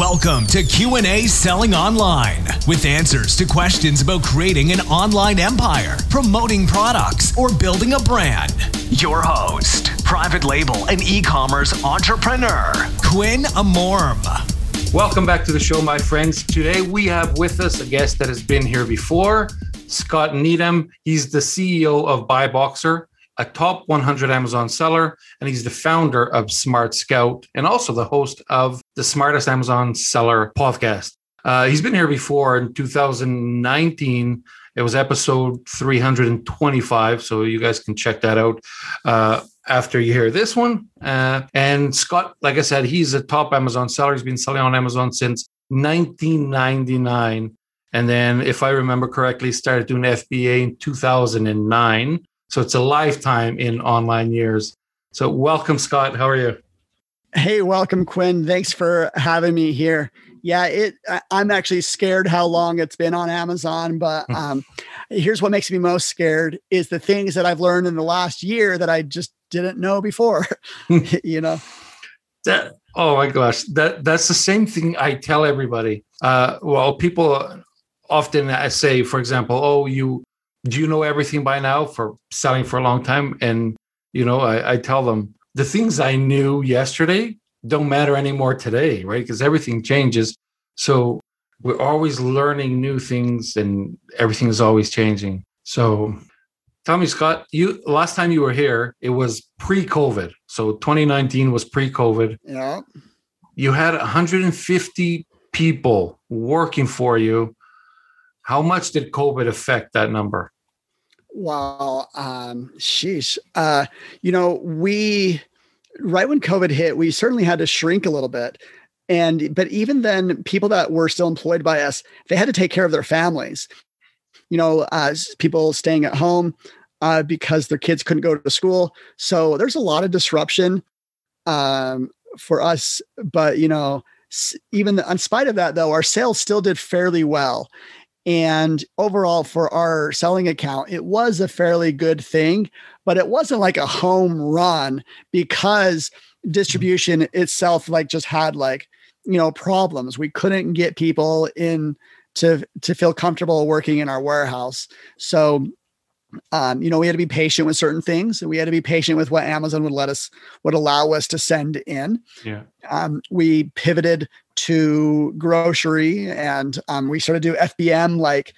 Welcome to Q&A Selling Online with answers to questions about creating an online empire, promoting products, or building a brand. Your host, private label and e-commerce entrepreneur, Quinn Amorm. Welcome back to the show, my friends. Today we have with us a guest that has been here before, Scott Needham. He's the CEO of BuyBoxer a top 100 Amazon seller, and he's the founder of Smart Scout and also the host of the Smartest Amazon Seller podcast. Uh, he's been here before in 2019. It was episode 325, so you guys can check that out uh, after you hear this one. Uh, and Scott, like I said, he's a top Amazon seller. He's been selling on Amazon since 1999. And then, if I remember correctly, started doing FBA in 2009. So it's a lifetime in online years. So welcome, Scott. How are you? Hey, welcome, Quinn. Thanks for having me here. Yeah, it. I'm actually scared how long it's been on Amazon, but hmm. um, here's what makes me most scared: is the things that I've learned in the last year that I just didn't know before. you know. That oh my gosh, that that's the same thing I tell everybody. Uh, well, people often I say, for example, oh, you do you know everything by now for selling for a long time? And, you know, I, I tell them the things I knew yesterday don't matter anymore today, right? Because everything changes. So we're always learning new things and everything is always changing. So tell me, Scott, you last time you were here, it was pre-COVID. So 2019 was pre-COVID. Yeah. You had 150 people working for you how much did COVID affect that number? Well, um, sheesh. Uh, you know, we right when COVID hit, we certainly had to shrink a little bit. And but even then, people that were still employed by us, they had to take care of their families. You know, as people staying at home uh, because their kids couldn't go to school. So there's a lot of disruption um, for us. But you know, even in spite of that, though, our sales still did fairly well. And overall, for our selling account, it was a fairly good thing, but it wasn't like a home run because distribution itself like just had like you know problems we couldn't get people in to to feel comfortable working in our warehouse so um, you know, we had to be patient with certain things. And we had to be patient with what Amazon would let us, would allow us to send in. Yeah. Um, we pivoted to grocery and um, we sort of do FBM like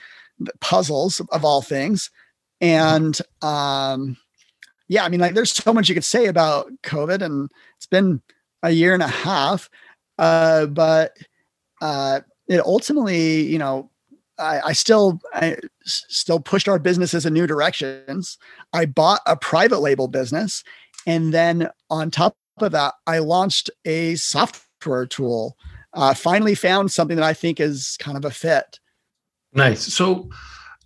puzzles of all things. And um, yeah, I mean, like there's so much you could say about COVID, and it's been a year and a half. Uh, but uh, it ultimately, you know, I, I still I still pushed our businesses in new directions. I bought a private label business, and then on top of that, I launched a software tool. Uh, finally, found something that I think is kind of a fit. Nice. So,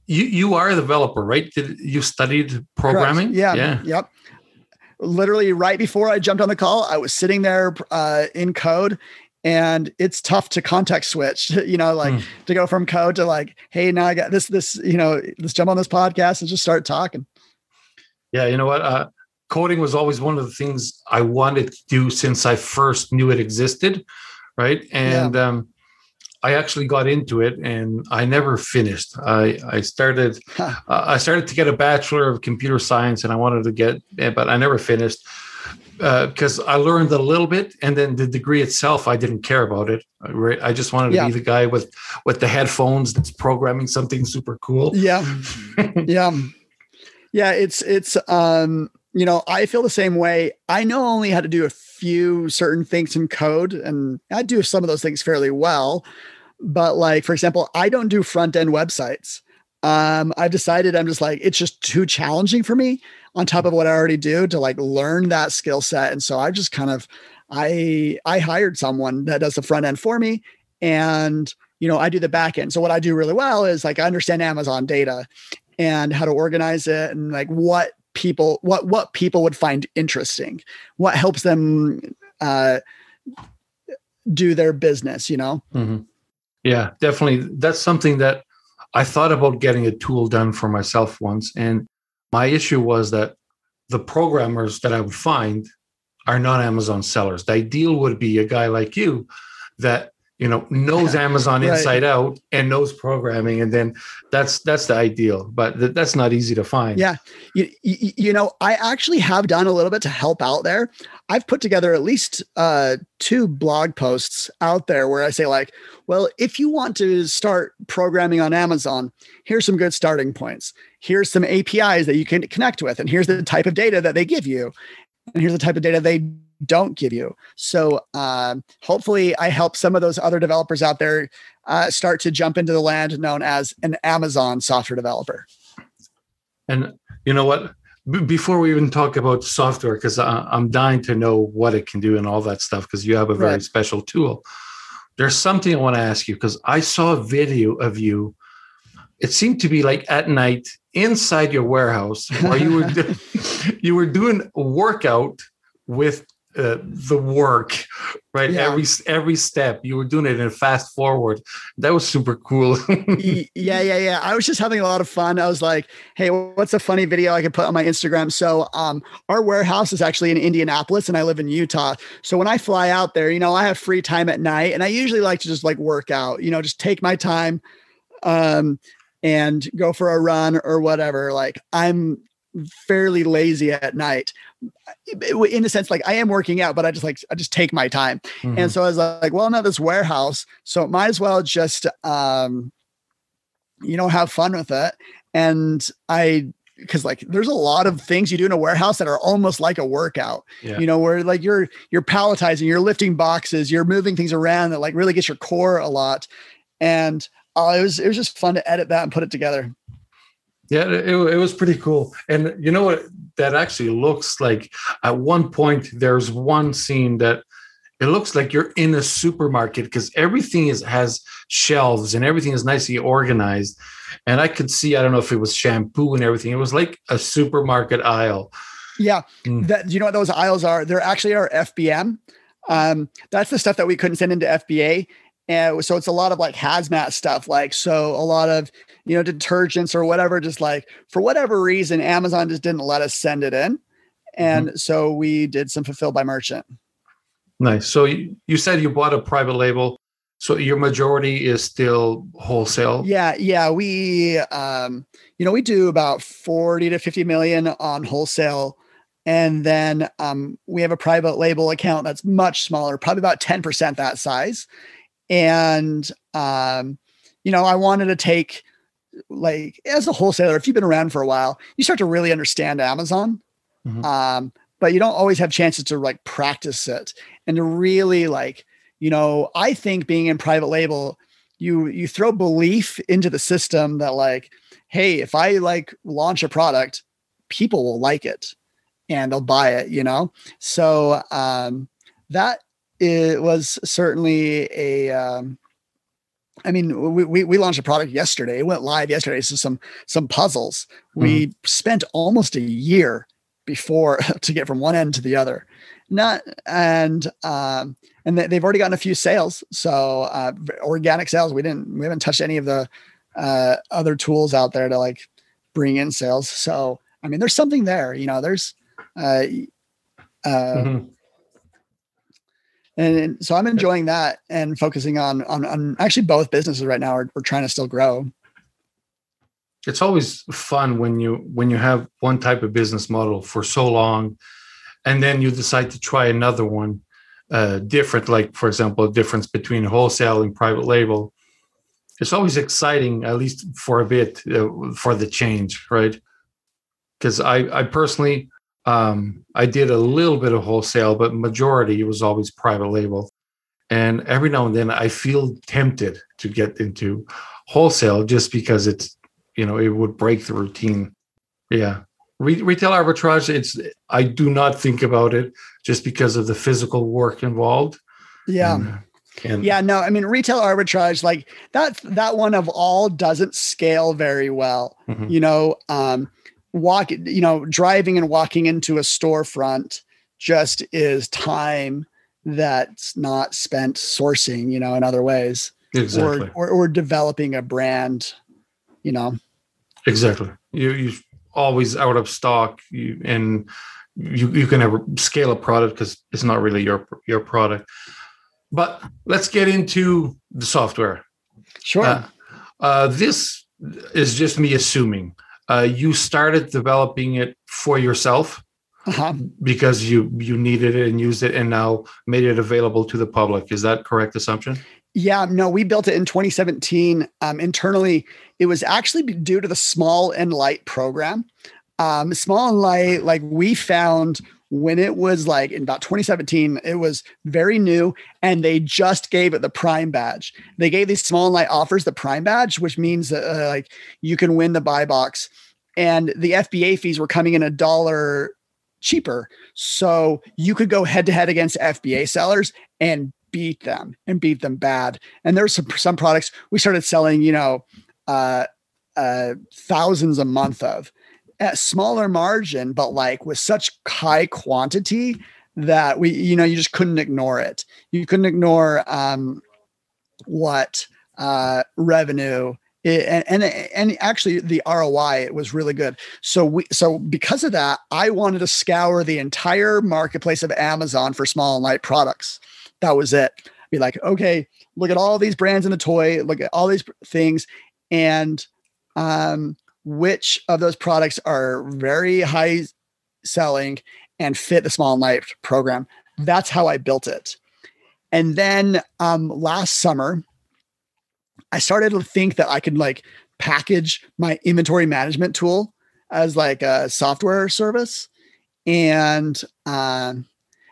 you you are a developer, right? Did you studied programming? Yeah. Yeah. Yep. Literally, right before I jumped on the call, I was sitting there uh, in code and it's tough to context switch you know like mm. to go from code to like hey now i got this this you know let's jump on this podcast and just start talking yeah you know what uh, coding was always one of the things i wanted to do since i first knew it existed right and yeah. um, i actually got into it and i never finished i i started huh. uh, i started to get a bachelor of computer science and i wanted to get but i never finished because uh, I learned a little bit, and then the degree itself, I didn't care about it. I, I just wanted to yeah. be the guy with with the headphones that's programming something super cool. Yeah, yeah, yeah. It's it's um you know I feel the same way. I know only how to do a few certain things in code, and I do some of those things fairly well. But like for example, I don't do front end websites. Um, I've decided I'm just like it's just too challenging for me on top of what I already do to like learn that skill set. And so I just kind of I I hired someone that does the front end for me and you know I do the back end. So what I do really well is like I understand Amazon data and how to organize it and like what people what what people would find interesting, what helps them uh do their business, you know. Mm-hmm. Yeah, definitely. That's something that I thought about getting a tool done for myself once and my issue was that the programmers that I would find are not Amazon sellers. The ideal would be a guy like you that you know knows amazon Right. inside out and knows programming and then that's that's the ideal but th- that's not easy to find Yeah. You, you, you know, I actually have done a little bit to help out there. I've put together at least uh, two blog posts out there where I say, like, well, if you want to start programming on Amazon, here's some good starting points. Here's some APIs that you can connect with, and here's the type of data that they give you, and here's the type of data they don't give you. So um, hopefully, I help some of those other developers out there uh, start to jump into the land known as an Amazon software developer. and you know what B- before we even talk about software because i'm dying to know what it can do and all that stuff because you have a very Right. special tool there's something i want to ask you because i saw a video of you it seemed to be like at night inside your warehouse where you were you were doing a workout with uh, the work right Yeah. every every step you were doing it in fast forward that was super cool yeah, yeah, yeah. I was just having a lot of fun. I was like, hey, what's a funny video I could put on my Instagram? So, um, our warehouse is actually in Indianapolis and I live in Utah. So, when I fly out there, you know, I have free time at night and I usually like to just like work out, you know, just take my time um, and go for a run or whatever. Like, I'm fairly lazy at night in a sense like i am working out but i just like i just take my time Mhm. and so I was like, well, I'm at this warehouse, so it might as well just, um, you know, have fun with it. And I, because like there's a lot of things you do in a warehouse that are almost like a workout, Yeah. you know, where like you're you're palletizing, you're lifting boxes, you're moving things around that like really gets your core a lot. And uh, it was it was just fun to edit that and put it together. Yeah, it, it was pretty cool. And you know what? That actually looks like at one point there's one scene that it looks like you're in a supermarket because everything is has shelves and everything is nicely organized. And I could see, I don't know if it was shampoo and everything. It was like a supermarket aisle. Yeah. Mm. That you know what those aisles are? They're actually our FBM. Um, that's the stuff that we couldn't send into FBA. And so it's a lot of like hazmat stuff, like so a lot of you know detergents or whatever, just like for whatever reason, Amazon just didn't let us send it in. And so we did some fulfilled by merchant. Nice. So you, you said you bought a private label. So your majority is still wholesale. Yeah, yeah. We um, you know, we do about 40 to 50 million on wholesale. And then um, we have a private label account that's much smaller, probably about 10% that size. And um, you know, I wanted to take like as a wholesaler, if you've been around for a while, you start to really understand Amazon. Mhm. Um, but you don't always have chances to like practice it and to really like, you know, I think being in private label, you you throw belief into the system that like, hey, if I like launch a product, people will like it and they'll buy it, you know? So um that it was certainly a um I mean, we, we we launched a product yesterday. It went live yesterday. So some some puzzles. We spent almost a year before to get from one end to the other. Not and um and they- they've already gotten a few sales. So uh organic sales. We didn't we haven't touched any of the uh other tools out there to like bring in sales. So I mean, there's something there. You know, there's uh uh Mhm. And, and so I'm enjoying that and focusing on on, on actually both businesses right now. We're, we're trying to still grow. it's always fun when you when you have one type of business model for so long and then you decide to try another one uh, different like for example a difference between wholesale and private label it's always exciting at least for a bit uh, for the change right because i i personally um, i did a little bit of wholesale but majority was always private label and every now and then i feel tempted to get into wholesale just because it's you know it would break the routine yeah Re- retail arbitrage it's i do not think about it just because of the physical work involved Yeah. and, and Yeah, no, I mean retail arbitrage, like that that one of all doesn't scale very well. Mhm. You know, um, walk, you know, driving and walking into a storefront just is time that's not spent sourcing, you know, in other ways. exactly Or, or or developing a brand, you know. exactly you you always out of stock you and you you can never scale a product because it's not really your your product but let's get into the software. Sure. Uh, uh, this is just me assuming. Uh, you started developing it for yourself uh-huh. because you you needed it and used it, and now made it available to the public. Is that correct assumption? Yeah, no, we built it in 2017. Um, internally, it was actually due to the Small and Light program. Um, Small and Light, like we found when it was like in about 2017, it was very new and they just gave it the prime badge. They gave these small and light offers the prime badge, which means that uh, like you can win the buy box. And the FBA fees were coming in a dollar cheaper. So you could go head to head against FBA sellers and beat them and beat them bad. And there's some, some products we started selling, you know, uh, uh, thousands a month of at smaller margin, but like with such high quantity that we, you know, you just couldn't ignore it. You couldn't ignore um, what uh, revenue and, and and actually the ROI it was really good. So we so because of that, I wanted to scour the entire marketplace of Amazon for small and light products. That was it. Be like, okay, look at all these brands in the toy, look at all these things, and um, which of those products are very high selling and fit the small and light program. That's how I built it. And then um, last summer, I started to think that I could like package my inventory management tool as like a software service. And uh,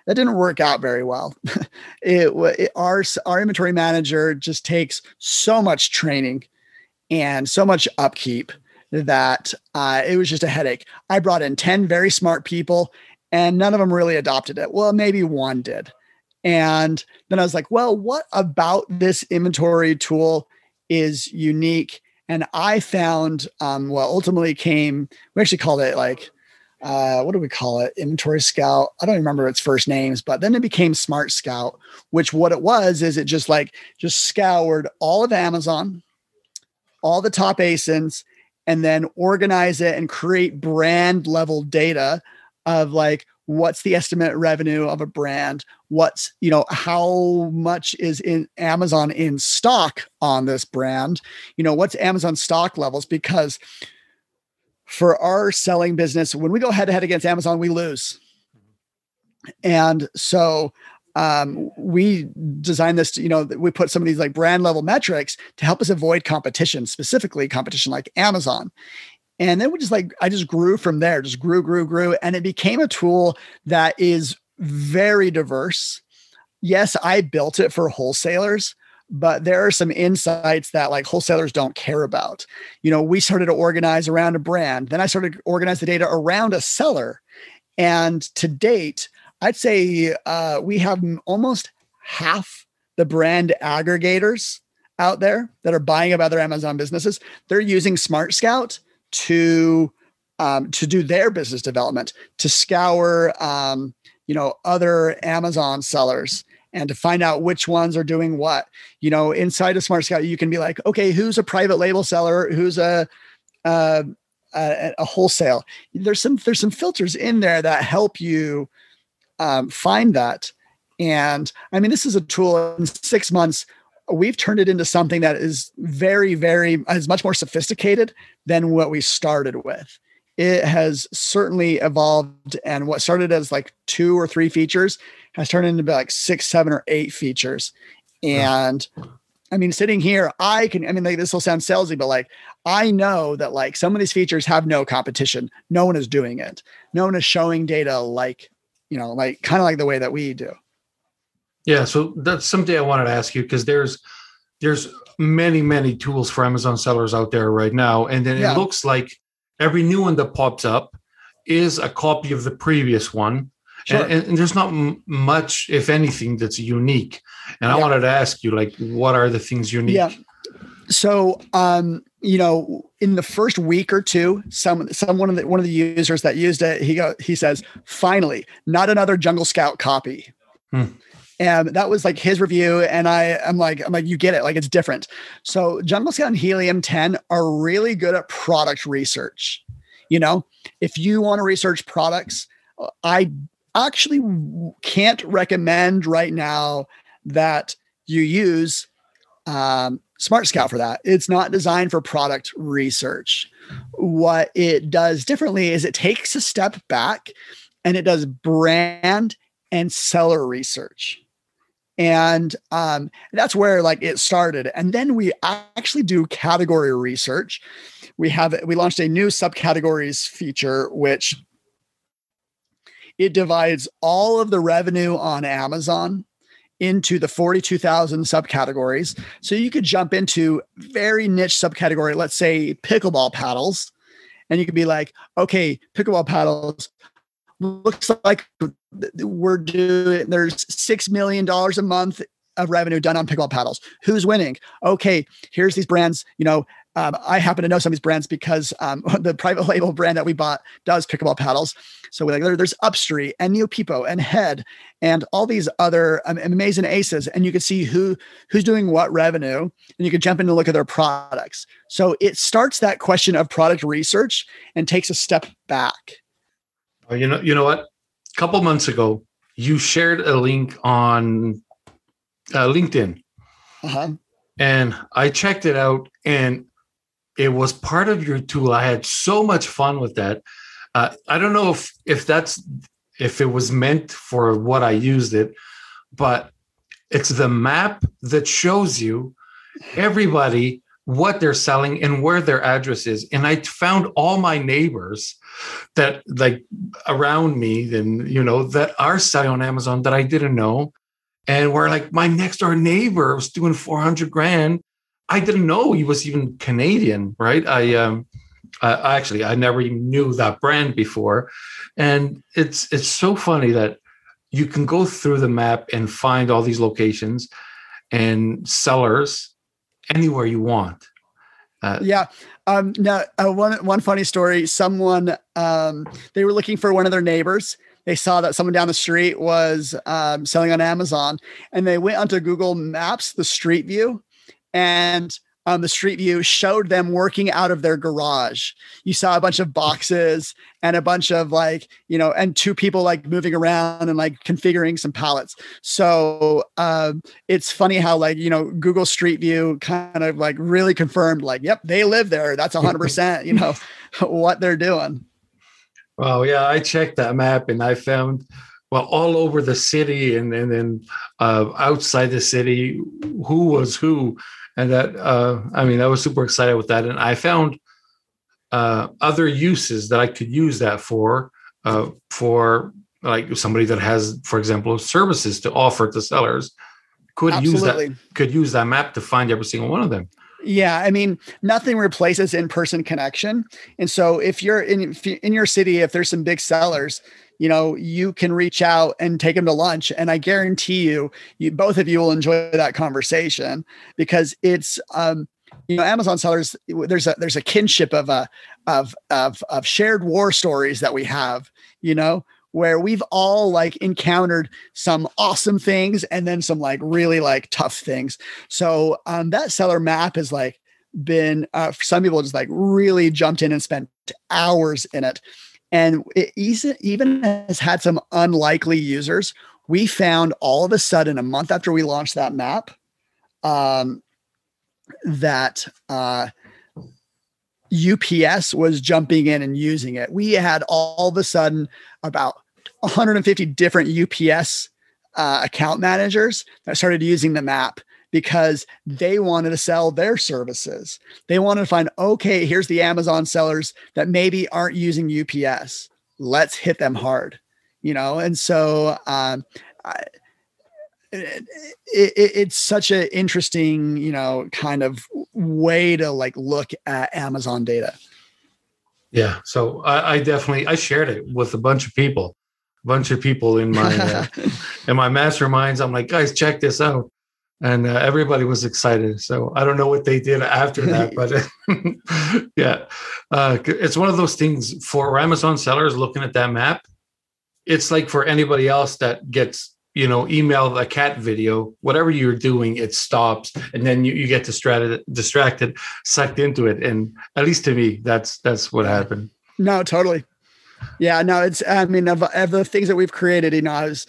that didn't work out very well. it, it our our inventory manager just takes so much training and so much upkeep that uh, it was just a headache. I brought in 10 very smart people and none of them really adopted it. Well, maybe one did. And then I was like, well, what about this inventory tool is unique? And I found, um, well, ultimately came, we actually called it like, uh, what do we call it? Inventory Scout. I don't remember its first names, but then it became Smart Scout, which what it was is it just like, just scoured all of Amazon, all the top ASINs, and then organize it and create brand level data of like what's the estimate revenue of a brand? What's you know how much is in amazon in stock on this brand? You know what's amazon stock levels? Because for our selling business when we go head to head against amazon we lose. Mm-hmm. And so um, we designed this, to, you know, we put some of these like brand level metrics to help us avoid competition, specifically competition like Amazon. And then we just like, I just grew from there, just grew, grew, grew. And it became a tool that is very diverse. Yes, I built it for wholesalers, but there are some insights that like wholesalers don't care about. You know, we started to organize around a brand. Then I started to organize the data around a seller. And to date, I'd say uh, we have almost half the brand aggregators out there that are buying up other Amazon businesses. They're using Smart Scout to um, to do their business development, to scour um, you know other Amazon sellers and to find out which ones are doing what. You know, inside of Smart Scout, you can be like, okay, who's a private label seller? Who's a uh, a, a wholesale? There's some there's some filters in there that help you um, find that. And I mean, this is a tool in six months. We've turned it into something that is very, very, is much more sophisticated than what we started with. It has certainly evolved, and what started as like two or three features has turned into like six, seven, or eight features. And I mean, sitting here, I can, I mean, like, this will sound salesy, but like, I know that like some of these features have no competition. No one is doing it. No one is showing data like you know, like kind of like the way that we do. Yeah, so that's something I wanted to ask you because there's there's many many tools for Amazon sellers out there right now, and then yeah. it looks like every new one that pops up is a copy of the previous one. Sure. And, and, there's not m- much, if anything, that's unique. And I wanted to ask you, like, what are the things unique? Yeah. So, um, you know, in the first week or two, some some one of the one of the users that used it, he go he says, finally, not another Jungle Scout copy. Hmm. And that was like his review. And I I'm like, I'm like, you get it, like it's different. So Jungle Scout and Helium 10 are really good at product research. You know, if you want to research products, I actually can't recommend right now that you use um, Smart Scout for that. It's not designed for product research. What it does differently is it takes a step back and it does brand and seller research. And um, that's where like it started. And then we actually do category research. We have we launched a new subcategories feature, which it divides all of the revenue on Amazon into the 42,000 subcategories. So you could jump into very niche subcategory, let's say pickleball paddles, and you could be like, okay, pickleball paddles looks like we're doing there's 6 million dollars a month of revenue done on pickleball paddles. Who's winning? Okay, here's these brands, you know, um, I happen to know some of these brands because um, the private label brand that we bought does pickleball paddles. So like there, there's Upstreet and Niupipo and Head and all these other um, Amazin' Aces, and you can see who who's doing what revenue, and you can jump in and look at their products. So it starts that question of product research and takes a step back. Oh, you know, you know what? A couple months ago, you shared a link on uh, LinkedIn, uh-huh. and I checked it out, and it was part of your tool. I had so much fun with that. Uh, I don't know if if that's if it was meant for what I used it, but it's the map that shows you everybody what they're selling and where their address is. And I found all my neighbors that like around me and you know that are selling on Amazon that I didn't know. And where like my next door neighbor was doing 400 grand I didn't know he was even Canadian, right? I um, I actually I never even knew that brand before, and it's it's so funny that you can go through the map and find all these locations and sellers anywhere you want. Uh, yeah. Um, now, uh, one one funny story. Someone um, they were looking for one of their neighbors. They saw that someone down the street was um, selling on Amazon, and they went onto Google Maps, the Street View, and um, the street view showed them working out of their garage. You saw a bunch of boxes and a bunch of like, you know, and two people like moving around and like configuring some pallets. So um, it's funny how like, you know, Google Street View kind of like really confirmed like, yep, they live there. That's 100%, you know, what they're doing. Well, yeah, I checked that map and I found well all over the city and and then uh, outside the city who was who and that uh, I mean I was super excited with that, and I found uh, other uses that I could use that for uh, for like somebody that has, for example, services to offer to sellers could Absolutely. use that could use that map to find every single one of them. Yeah, I mean, nothing replaces in-person connection. And so if you're in in your city, if there's some big sellers, you know, you can reach out and take them to lunch. And I guarantee you, you both of you will enjoy that conversation because it's um, you know, Amazon sellers, there's a there's a kinship of a of of of shared war stories that we have, you know, where we've all like encountered some awesome things and then some like really like tough things. So um, that seller map is like been uh, some people just like really jumped in and spent hours in it and it even has had some unlikely users. We found all of a sudden, a month after we launched that map, um, that uh, UPS was jumping in and using it. We had all of a sudden about 150 different UPS uh, account managers that started using the map because they wanted to sell their services. They wanted to find, okay, here's the Amazon sellers that maybe aren't using UPS. Let's hit them hard, you know? And so, um, I, it, it, it's such an interesting, you know, kind of way to like look at Amazon data. Yeah. So I, I definitely, I shared it with a bunch of people, a bunch of people in my, uh, in my masterminds. I'm like, guys, check this out and uh, everybody was excited. So I don't know what they did after that, but yeah, uh, it's one of those things for Amazon sellers looking at that map. It's like for anybody else that gets you know email a cat video, whatever you're doing, it stops, and then you, you get distracted, distracted, sucked into it. And at least to me, that's that's what happened. No, totally. Yeah, no, it's I mean of, of the things that we've created, you know, I was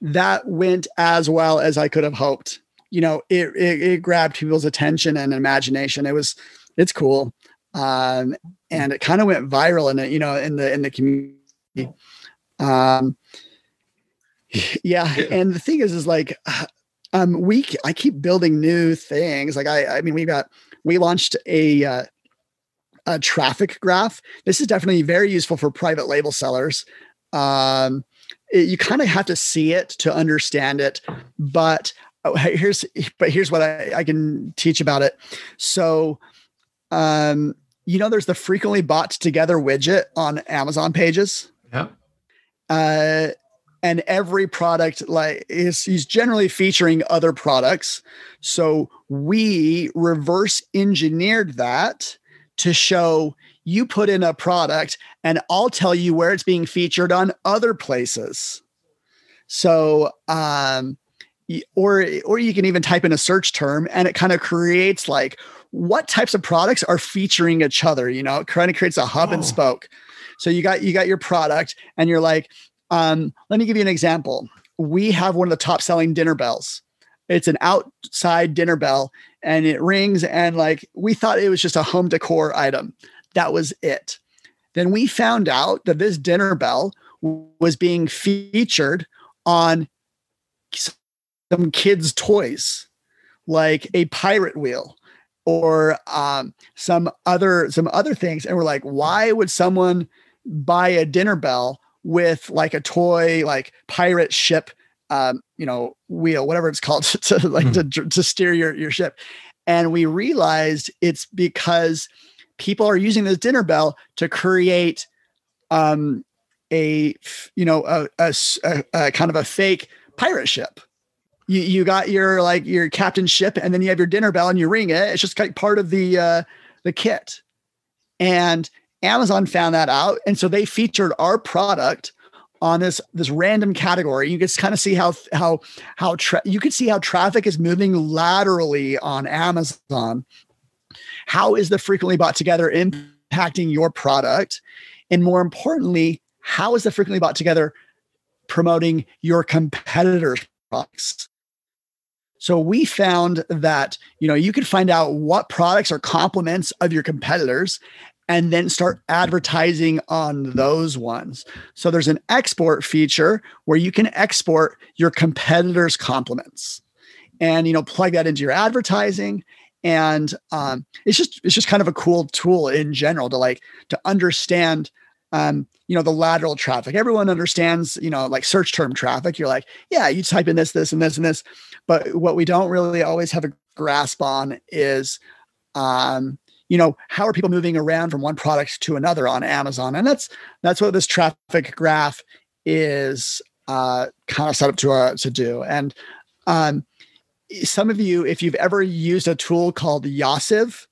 that went as well as I could have hoped. You know, it, it, it grabbed people's attention and imagination. It was, it's cool. Um, and it kind of went viral in it, you know, in the, in the community. Um, yeah. And the thing is, is like, um, we, I keep building new things. Like I, I mean, we got, we launched a, uh, a traffic graph. This is definitely very useful for private label sellers. Um, it, you kind of have to see it to understand it, but oh, here's but here's what I, I can teach about it. So, um, you know, there's the frequently bought together widget on Amazon pages. Yeah. Uh, and every product like is he's generally featuring other products. So we reverse engineered that to show you put in a product and I'll tell you where it's being featured on other places. So, um, or or you can even type in a search term and it kind of creates like what types of products are featuring each other you know? It kind of creates a hub oh. and spoke. So you got you got your product and you're like um, let me give you an example. We have one of the top selling dinner bells. It's an outside dinner bell and it rings and like we thought it was just a home decor item. That was it. Then we found out that this dinner bell was being featured on some kids' toys, like a pirate wheel or um, some other some other things. And we're like, why would someone buy a dinner bell with like a toy, like pirate ship, um, you know, wheel, whatever it's called, to like mm. to, to steer your your ship? And we realized it's because people are using this dinner bell to create um, a you know a, a, a, a, kind of a fake pirate ship. You you got your like your captain ship, and then you have your dinner bell, and you ring it. It's just like part of the uh, the kit. And Amazon found that out, and so they featured our product on this this random category. You can kind of see how how how tra- you can see how traffic is moving laterally on Amazon how is the frequently bought together impacting your product? And more importantly, how is the frequently bought together promoting your competitors' products? So we found that you know you could find out what products are complements of your competitors and then start advertising on those ones. So there's an export feature where you can export your competitors' complements and you know plug that into your advertising. And um, it's just it's just kind of a cool tool in general to like to understand um, you know the lateral traffic. Everyone understands you know like search term traffic. You're like yeah you type in this this and this and this but what we don't really always have a grasp on is um, you know how are people moving around from one product to another on amazon and that's that's what this traffic graph is uh, kind of set up to uh, to do and um, some of you, if you've ever used a tool called Yossiv,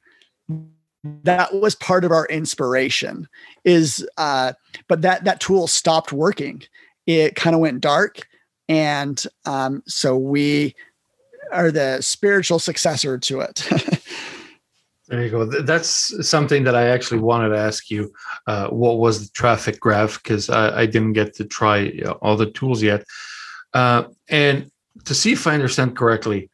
that was part of our inspiration. Is uh, but that that tool stopped working. It kind of went dark, and um, so we are the spiritual successor to it. there you go. That's something that I actually wanted to ask you. Uh, what was the traffic graph? Because I, I, didn't get to try all the tools yet. Uh, and to see if I understand correctly,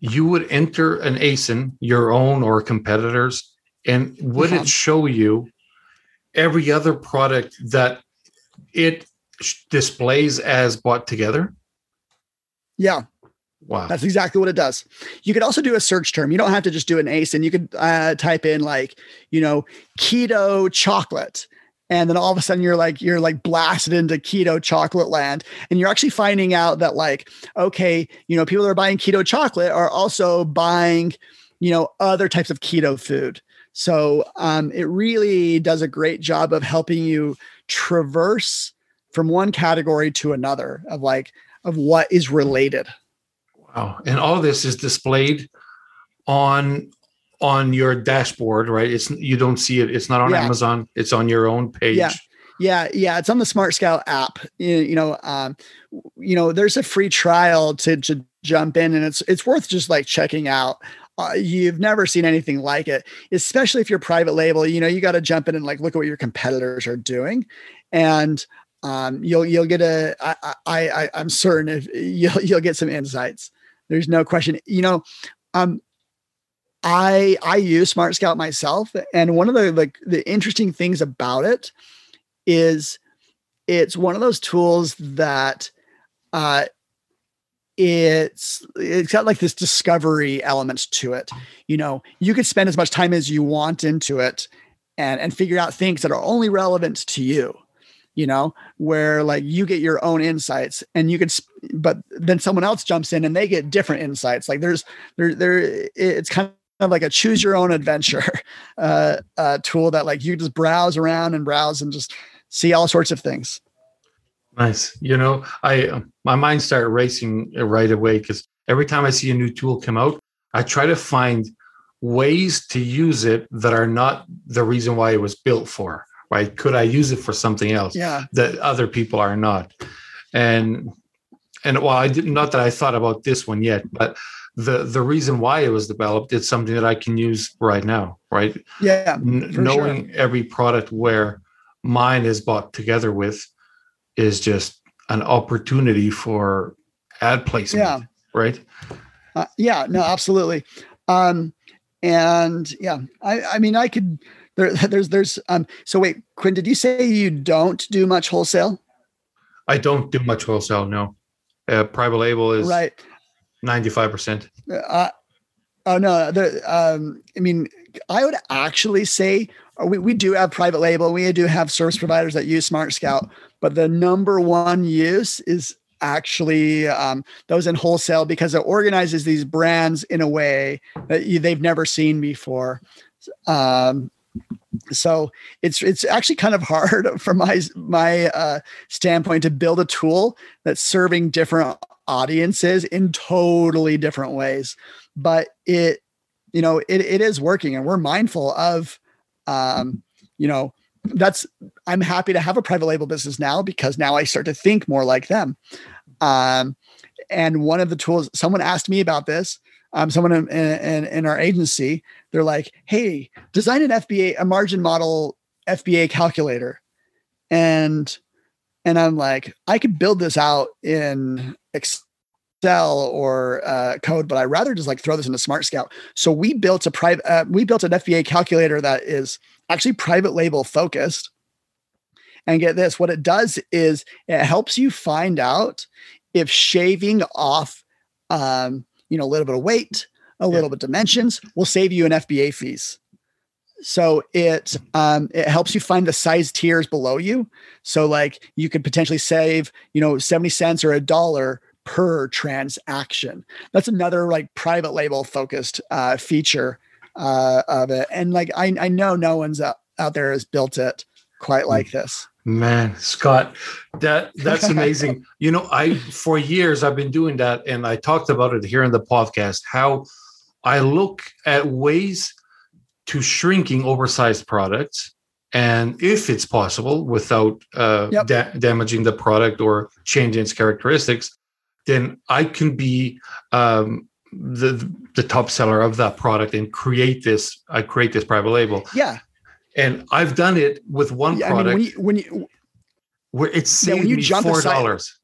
you would enter an ASIN, your own or competitors, and would uh-huh. it show you every other product that it displays as bought together? Yeah. Wow. That's exactly what it does. You could also do a search term. You don't have to just do an ASIN. You could uh, type in like, you know, keto chocolate and then all of a sudden you're like you're like blasted into keto chocolate land and you're actually finding out that like okay you know people that are buying keto chocolate are also buying you know other types of keto food so um, it really does a great job of helping you traverse from one category to another of like of what is related wow and all this is displayed on on your dashboard, right? It's you don't see it. It's not on yeah. Amazon. It's on your own page. Yeah. Yeah, yeah, it's on the Smart Scout app. You, you know, um, you know, there's a free trial to to jump in, and it's it's worth just like checking out. Uh, you've never seen anything like it, especially if you're private label. You know, you got to jump in and like look at what your competitors are doing, and um, you'll you'll get a I, I I I'm certain if you'll you'll get some insights. There's no question. You know, um, I I use Smart Scout myself, and one of the like the interesting things about it is it's one of those tools that uh, it's it's got like this discovery elements to it. You know, you could spend as much time as you want into it and and figure out things that are only relevant to you. You know, where like you get your own insights and you could but then someone else jumps in and they get different insights. Like there's there there it's kind of like a choose your own adventure uh, uh, tool that like you just browse around and browse and just see all sorts of things. Nice. You know, I my mind started racing right away because every time I see a new tool come out, I try to find ways to use it that are not the reason why it was built for. Right? Could I use it for something else? Yeah. That other people are not. And and well, I did not that I thought about this one yet, but the the reason why it was developed it's something that I can use right now. Right? Yeah. N- knowing sure. every product where mine is bought together with is just an opportunity for ad placement. Yeah. Right. Uh, yeah. No. Absolutely. Um, and yeah, I, I mean, I could. There, there's, there's. Um. So wait, Quinn, did you say you don't do much wholesale? I don't do much wholesale. No. Uh, private label is right. Ninety-five percent. Uh, oh no. The, um. I mean, I would actually say uh, we, we do have private label. We do have service providers that use Smart Scout, but the number one use is actually um, those in wholesale because it organizes these brands in a way that you, they've never seen before. Um, so it's it's actually kind of hard from my my uh, standpoint to build a tool that's serving different audiences in totally different ways, but it you know it, it is working and we're mindful of um, you know that's i'm happy to have a private label business now because now i start to think more like them. Um, and one of the tools someone asked me about this um, someone in, in, in our agency they're like hey design an fba a margin model fba calculator and and i'm like i could build this out in excel or uh, code but I'd rather just like throw this into smart scout so we built a private uh, we built an fba calculator that is actually private label focused. And get this, what it does is it helps you find out if shaving off, um, you know, a little bit of weight, a yeah. little bit dimensions will save you an FBA fees. So it um, it helps you find the size tiers below you. So like you could potentially save, you know, 70 cents or a dollar per transaction. That's another like private label focused uh, feature uh, of it. And like I, I know no one's out, out there has built it quite mm. like this. Man, Scott, that that's amazing. you know, I for years I've been doing that, and I talked about it here in the podcast. How I look at ways to shrinking oversized products, and if it's possible, without uh, yep. da- damaging the product or changing its characteristics, then I can be um, the the top seller of that product and create this i create this private label yeah and i've done it with one yeah, product I mean, when you when you where it saved yeah, when you me jump four dollars.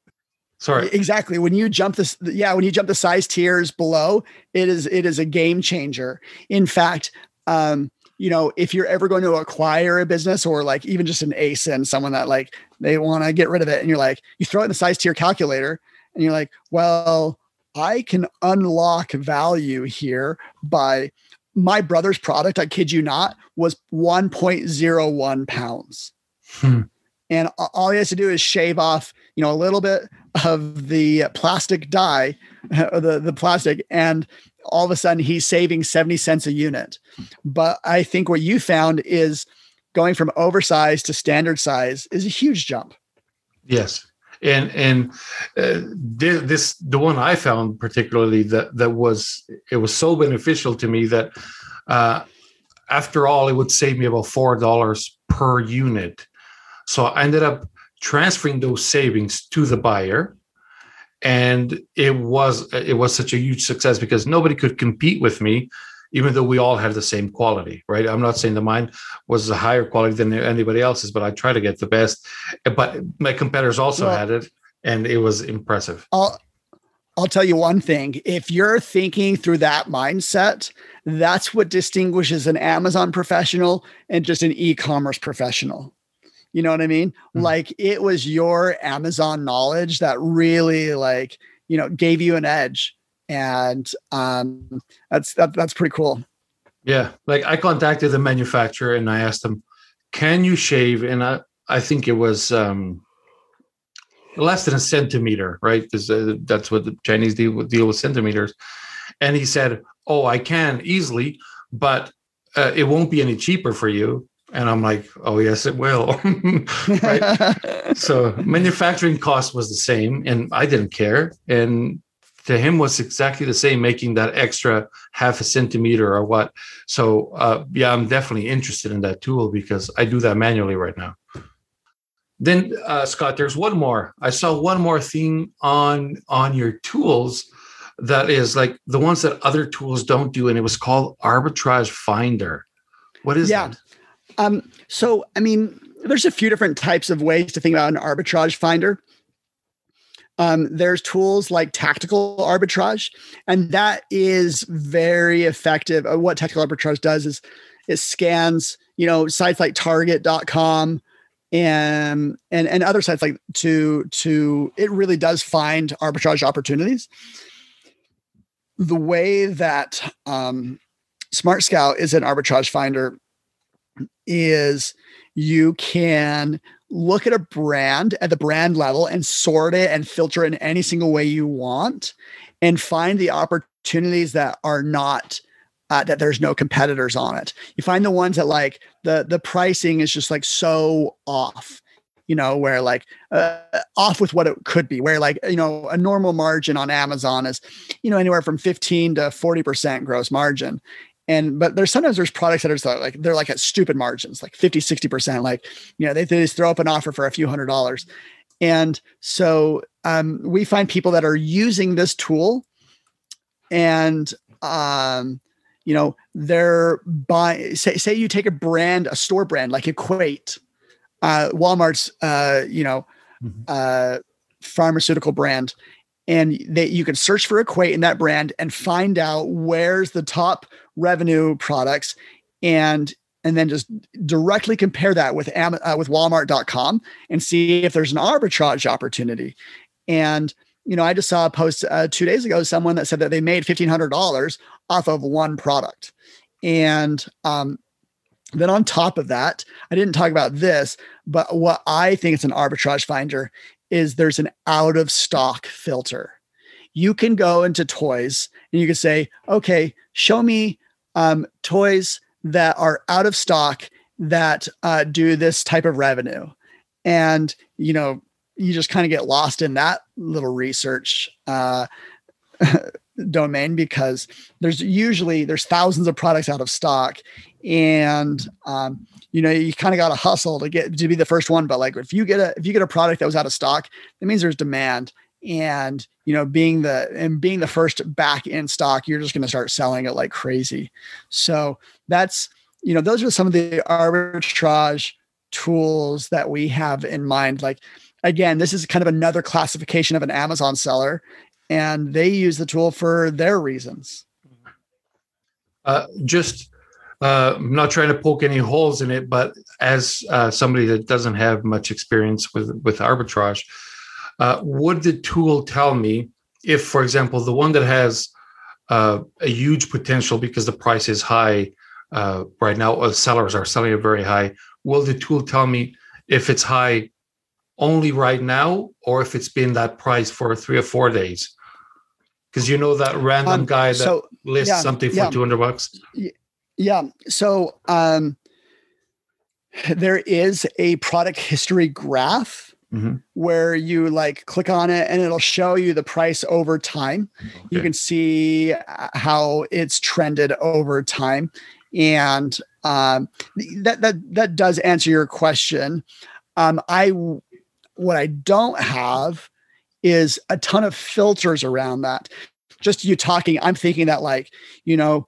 Sorry. Exactly. When you jump this yeah when you jump the size tiers below it is it is a game changer. In fact um you know if you're ever going to acquire a business or like even just an asin someone that like they want to get rid of it and you're like you throw it in the size tier calculator and you're like well I can unlock value here by my brother's product, I kid you not, was 1.01 pounds. Hmm. And all he has to do is shave off, you know, a little bit of the plastic dye, the, the plastic, and all of a sudden he's saving 70 cents a unit. But I think what you found is going from oversized to standard size is a huge jump. Yes and and uh, this the one I found particularly that that was it was so beneficial to me that uh, after all it would save me about four dollars per unit. So I ended up transferring those savings to the buyer, and it was it was such a huge success because nobody could compete with me even though we all had the same quality, right? I'm not saying the mine was a higher quality than anybody else's, but I try to get the best. But my competitors also well, had it, and it was impressive. I'll I'll tell you one thing: if you're thinking through that mindset, that's what distinguishes an Amazon professional and just an e-commerce professional. You know what I mean? Mm-hmm. Like it was your Amazon knowledge that really like, you know, gave you an edge. And um that's that, that's pretty cool. Yeah. Like I contacted the manufacturer and I asked them, can you shave? And I, I think it was um less than a centimeter, right? Because uh, that's what the Chinese deal, deal with centimeters. And he said, "Oh, I can easily, but uh, it won't be any cheaper for you." And I'm like, oh, yes, it will. right. so manufacturing cost was the same, and I didn't care. And to him was exactly the same, making that extra half a centimeter or what. So uh, yeah, I'm definitely interested in that tool because I do that manually right now. Then uh, Scott, there's one more. I saw one more thing on on your tools that is like the ones that other tools don't do, and it was called Arbitrage Finder. What is yeah. that? Um, so, I mean, there's a few different types of ways to think about an arbitrage finder. Um, there's tools like tactical arbitrage, and that is very effective. Uh, what tactical arbitrage does is it scans, you know, sites like target.com and and and other sites like to to it really does find arbitrage opportunities. The way that um, Smart Scout is an arbitrage finder is you can look at a brand at the brand level and sort it and filter it in any single way you want and find the opportunities that are not uh, that there's no competitors on it. You find the ones that like the the pricing is just like so off you know where like uh, off with what it could be where like you know a normal margin on amazon is you know anywhere from 15 to 40% gross margin and but there's sometimes there's products that are like they're like at stupid margins like 50 60% like you know they, they just throw up an offer for a few hundred dollars and so um, we find people that are using this tool and um, you know they're buy say, say you take a brand a store brand like equate uh, walmart's uh, you know mm-hmm. uh, pharmaceutical brand and that you can search for equate in that brand and find out where's the top revenue products and and then just directly compare that with uh, with walmart.com and see if there's an arbitrage opportunity. And you know i just saw a post uh, two days ago someone that said that they made $1500 off of one product. And um, then on top of that i didn't talk about this but what i think is an arbitrage finder is there's an out of stock filter. You can go into toys and you can say okay show me um, toys that are out of stock that uh, do this type of revenue. And, you know, you just kind of get lost in that little research uh, domain because there's usually there's thousands of products out of stock. And um, you know you kind of got to hustle to get to be the first one. But like if you get a if you get a product that was out of stock that means there's demand and you know being the and being the first back in stock you're just going to start selling it like crazy. So that's you know those are some of the arbitrage tools that we have in mind. Like again this is kind of another classification of an amazon seller and they use the tool for their reasons. Uh, just uh, I'm not trying to poke any holes in it, but as uh, somebody that doesn't have much experience with with arbitrage, uh, would the tool tell me if, for example, the one that has uh, a huge potential because the price is high uh, right now, or sellers are selling it very high, will the tool tell me if it's high only right now or if it's been that price for three or four days? Because you know that random um, guy that so, lists yeah, something for yeah. 200 bucks? Yeah. So um, there is a product history graph mm-hmm. where you like click on it and it'll show you the price over time. Okay. You can see uh, how it's trended over time. And um, that that that does answer your question. Um, I what I don't have is a ton of filters around that. Just you talking, I'm thinking that like you know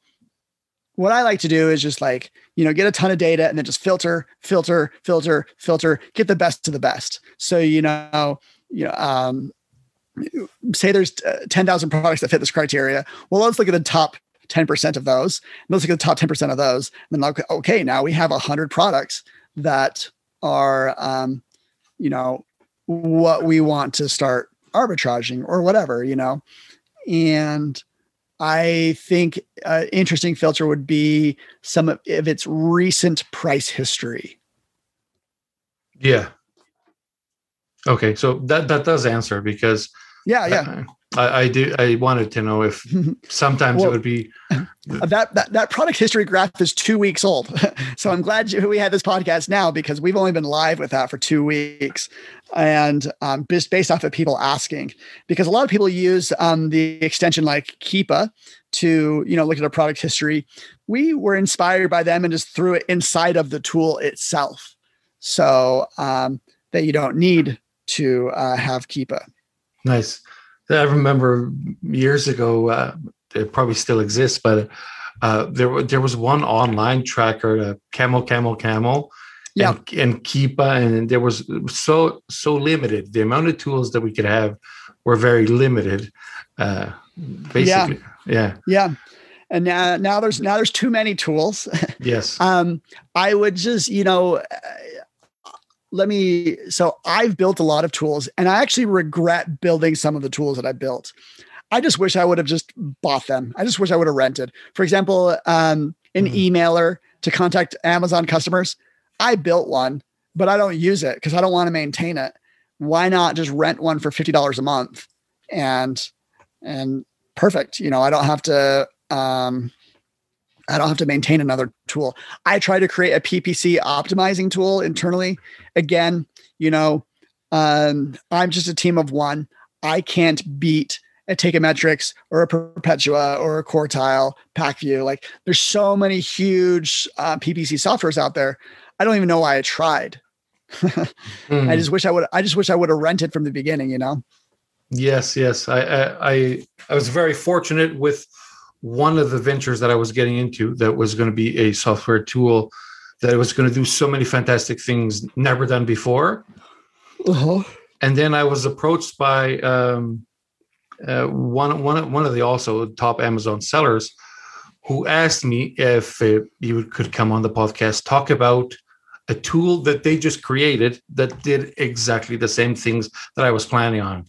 what I like to do is just like, you know, get a ton of data and then just filter, filter, filter, filter, get the best of the best. So, you know, you know, um, say there's uh, 10,000 products that fit this criteria. Well, let's look at the top 10% of those. Let's look at the top 10% of those. And then, okay, now we have 100 products that are, um, you know, what we want to start arbitraging or whatever, you know. And I think an interesting filter would be some of, of its recent price history. Yeah. Okay, so that that does answer because yeah, yeah. I, I do. I wanted to know if sometimes well, it would be that, that that product history graph is two weeks old. so I'm glad you, we had this podcast now because we've only been live with that for two weeks, and um, just based off of people asking, because a lot of people use um, the extension like Keepa to you know look at a product history. We were inspired by them and just threw it inside of the tool itself, so um, that you don't need to uh, have Keepa. Nice. I remember years ago, uh, it probably still exists, but uh, there there was one online tracker, uh, Camel Camel Camel, yeah. and, and Keepa, and there was so so limited. The amount of tools that we could have were very limited. Uh, basically, yeah, yeah. yeah. And now, now there's now there's too many tools. Yes. um, I would just you know let me so I've built a lot of tools and I actually regret building some of the tools that I built. I just wish I would have just bought them. I just wish I would have rented. For example, um, an mm-hmm. emailer to contact Amazon customers. I built one, but I don't use it because I don't want to maintain it. Why not just rent one for fifty dollars a month and and perfect? You know, I don't have to um, I don't have to maintain another tool. I try to create a PPC optimizing tool internally. Again, you know, um, I'm just a team of one. I can't beat a Teikametrics or a Perpetua or a Quartile, Pacvue. Like there's so many huge uh, PPC softwares out there. I don't even know why I tried. mm. I just wish I would. I just wish I would have rented from the beginning. You know. Yes, yes. I, I I I was very fortunate with one of the ventures that I was getting into that was going to be a software tool that was going to do so many fantastic things never done before. Uh-huh. And then I was approached by um, uh, one, one, one of the also top Amazon sellers who asked me if uh, you could come on the podcast, talk about a tool that they just created that did exactly the same things that I was planning on.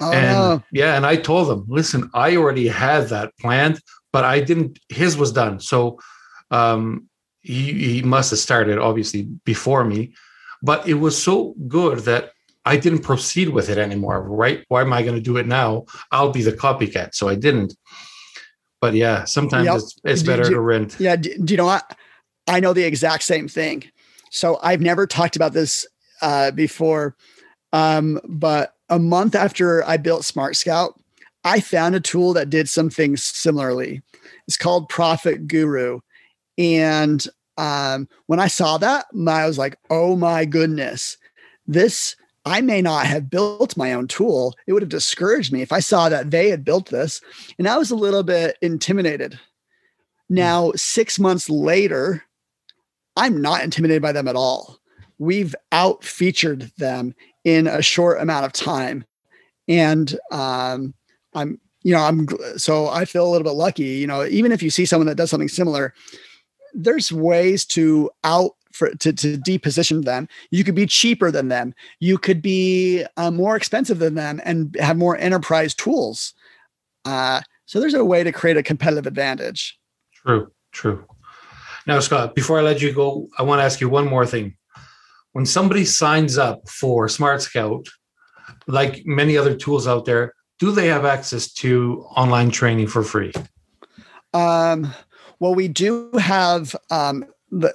Oh. And yeah, and I told them, listen, I already had that planned, but I didn't. His was done, so um, he, he must have started obviously before me. But it was so good that I didn't proceed with it anymore. Right? Why am I going to do it now? I'll be the copycat, so I didn't. But yeah, sometimes yep. it's, it's better do, to rent. Yeah. Do, do you know what? I know the exact same thing. So I've never talked about this uh, before, um, but a month after I built Smart Scout, I found a tool that did some things similarly. It's called Profit Guru. And um, when I saw that, I was like, oh my goodness, this, I may not have built my own tool. It would have discouraged me if I saw that they had built this. And I was a little bit intimidated. Now, six months later, I'm not intimidated by them at all. We've out featured them in a short amount of time. And um, I'm, you know, I'm so I feel a little bit lucky. You know, even if you see someone that does something similar, there's ways to out for to, to deposition them. You could be cheaper than them. You could be uh, more expensive than them and have more enterprise tools. Uh, so there's a way to create a competitive advantage. True, true. Now, Scott, before I let you go, I want to ask you one more thing when somebody signs up for Smart Scout, like many other tools out there, do they have access to online training for free? Um, well, we do have um,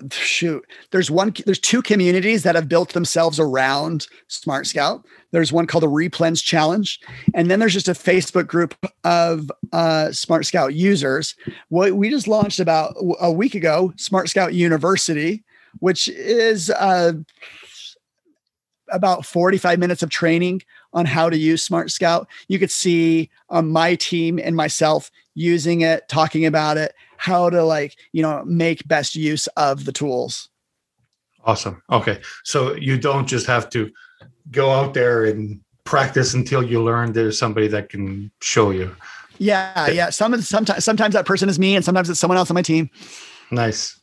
shoot. There's one. There's two communities that have built themselves around Smart Scout. There's one called the Replens Challenge, and then there's just a Facebook group of uh, Smart Scout users. What we just launched about a week ago, Smart Scout University, which is uh, about 45 minutes of training on how to use Smart Scout. You could see um, my team and myself using it, talking about it, how to like you know make best use of the tools. Awesome. Okay. So you don't just have to go out there and practice until you learn there's somebody that can show you. Yeah yeah. Some sometimes sometimes that person is me and sometimes it's someone else on my team. Nice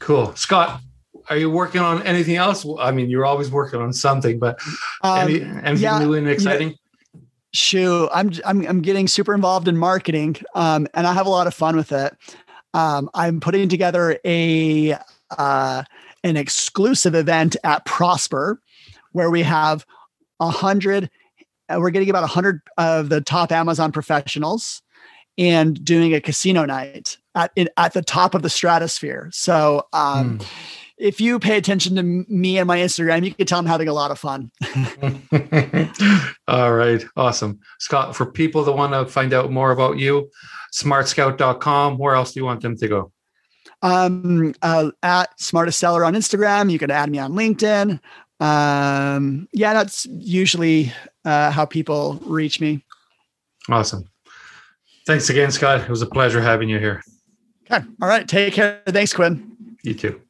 cool scott are you working on anything else i mean you're always working on something but um, any, anything yeah, new and exciting Shoo, I'm, I'm I'm getting super involved in marketing, um, and I have a lot of fun with it. Um, I'm putting together a uh, an exclusive event at Prosper, where we have a hundred. Uh, we're getting about a hundred of the top Amazon professionals, and doing a casino night at in, at the top of the stratosphere. So. Um, mm if you pay attention to me and my Instagram, you can tell I'm having a lot of fun. All right. Awesome. Scott, for people that want to find out more about you, smartscout.com, where else do you want them to go? Um, uh, at smartest seller on Instagram. You can add me on LinkedIn. Um, yeah, that's usually uh, how people reach me. Awesome. Thanks again, Scott. It was a pleasure having you here. Okay. All right. Take care. Thanks, Quinn. You too.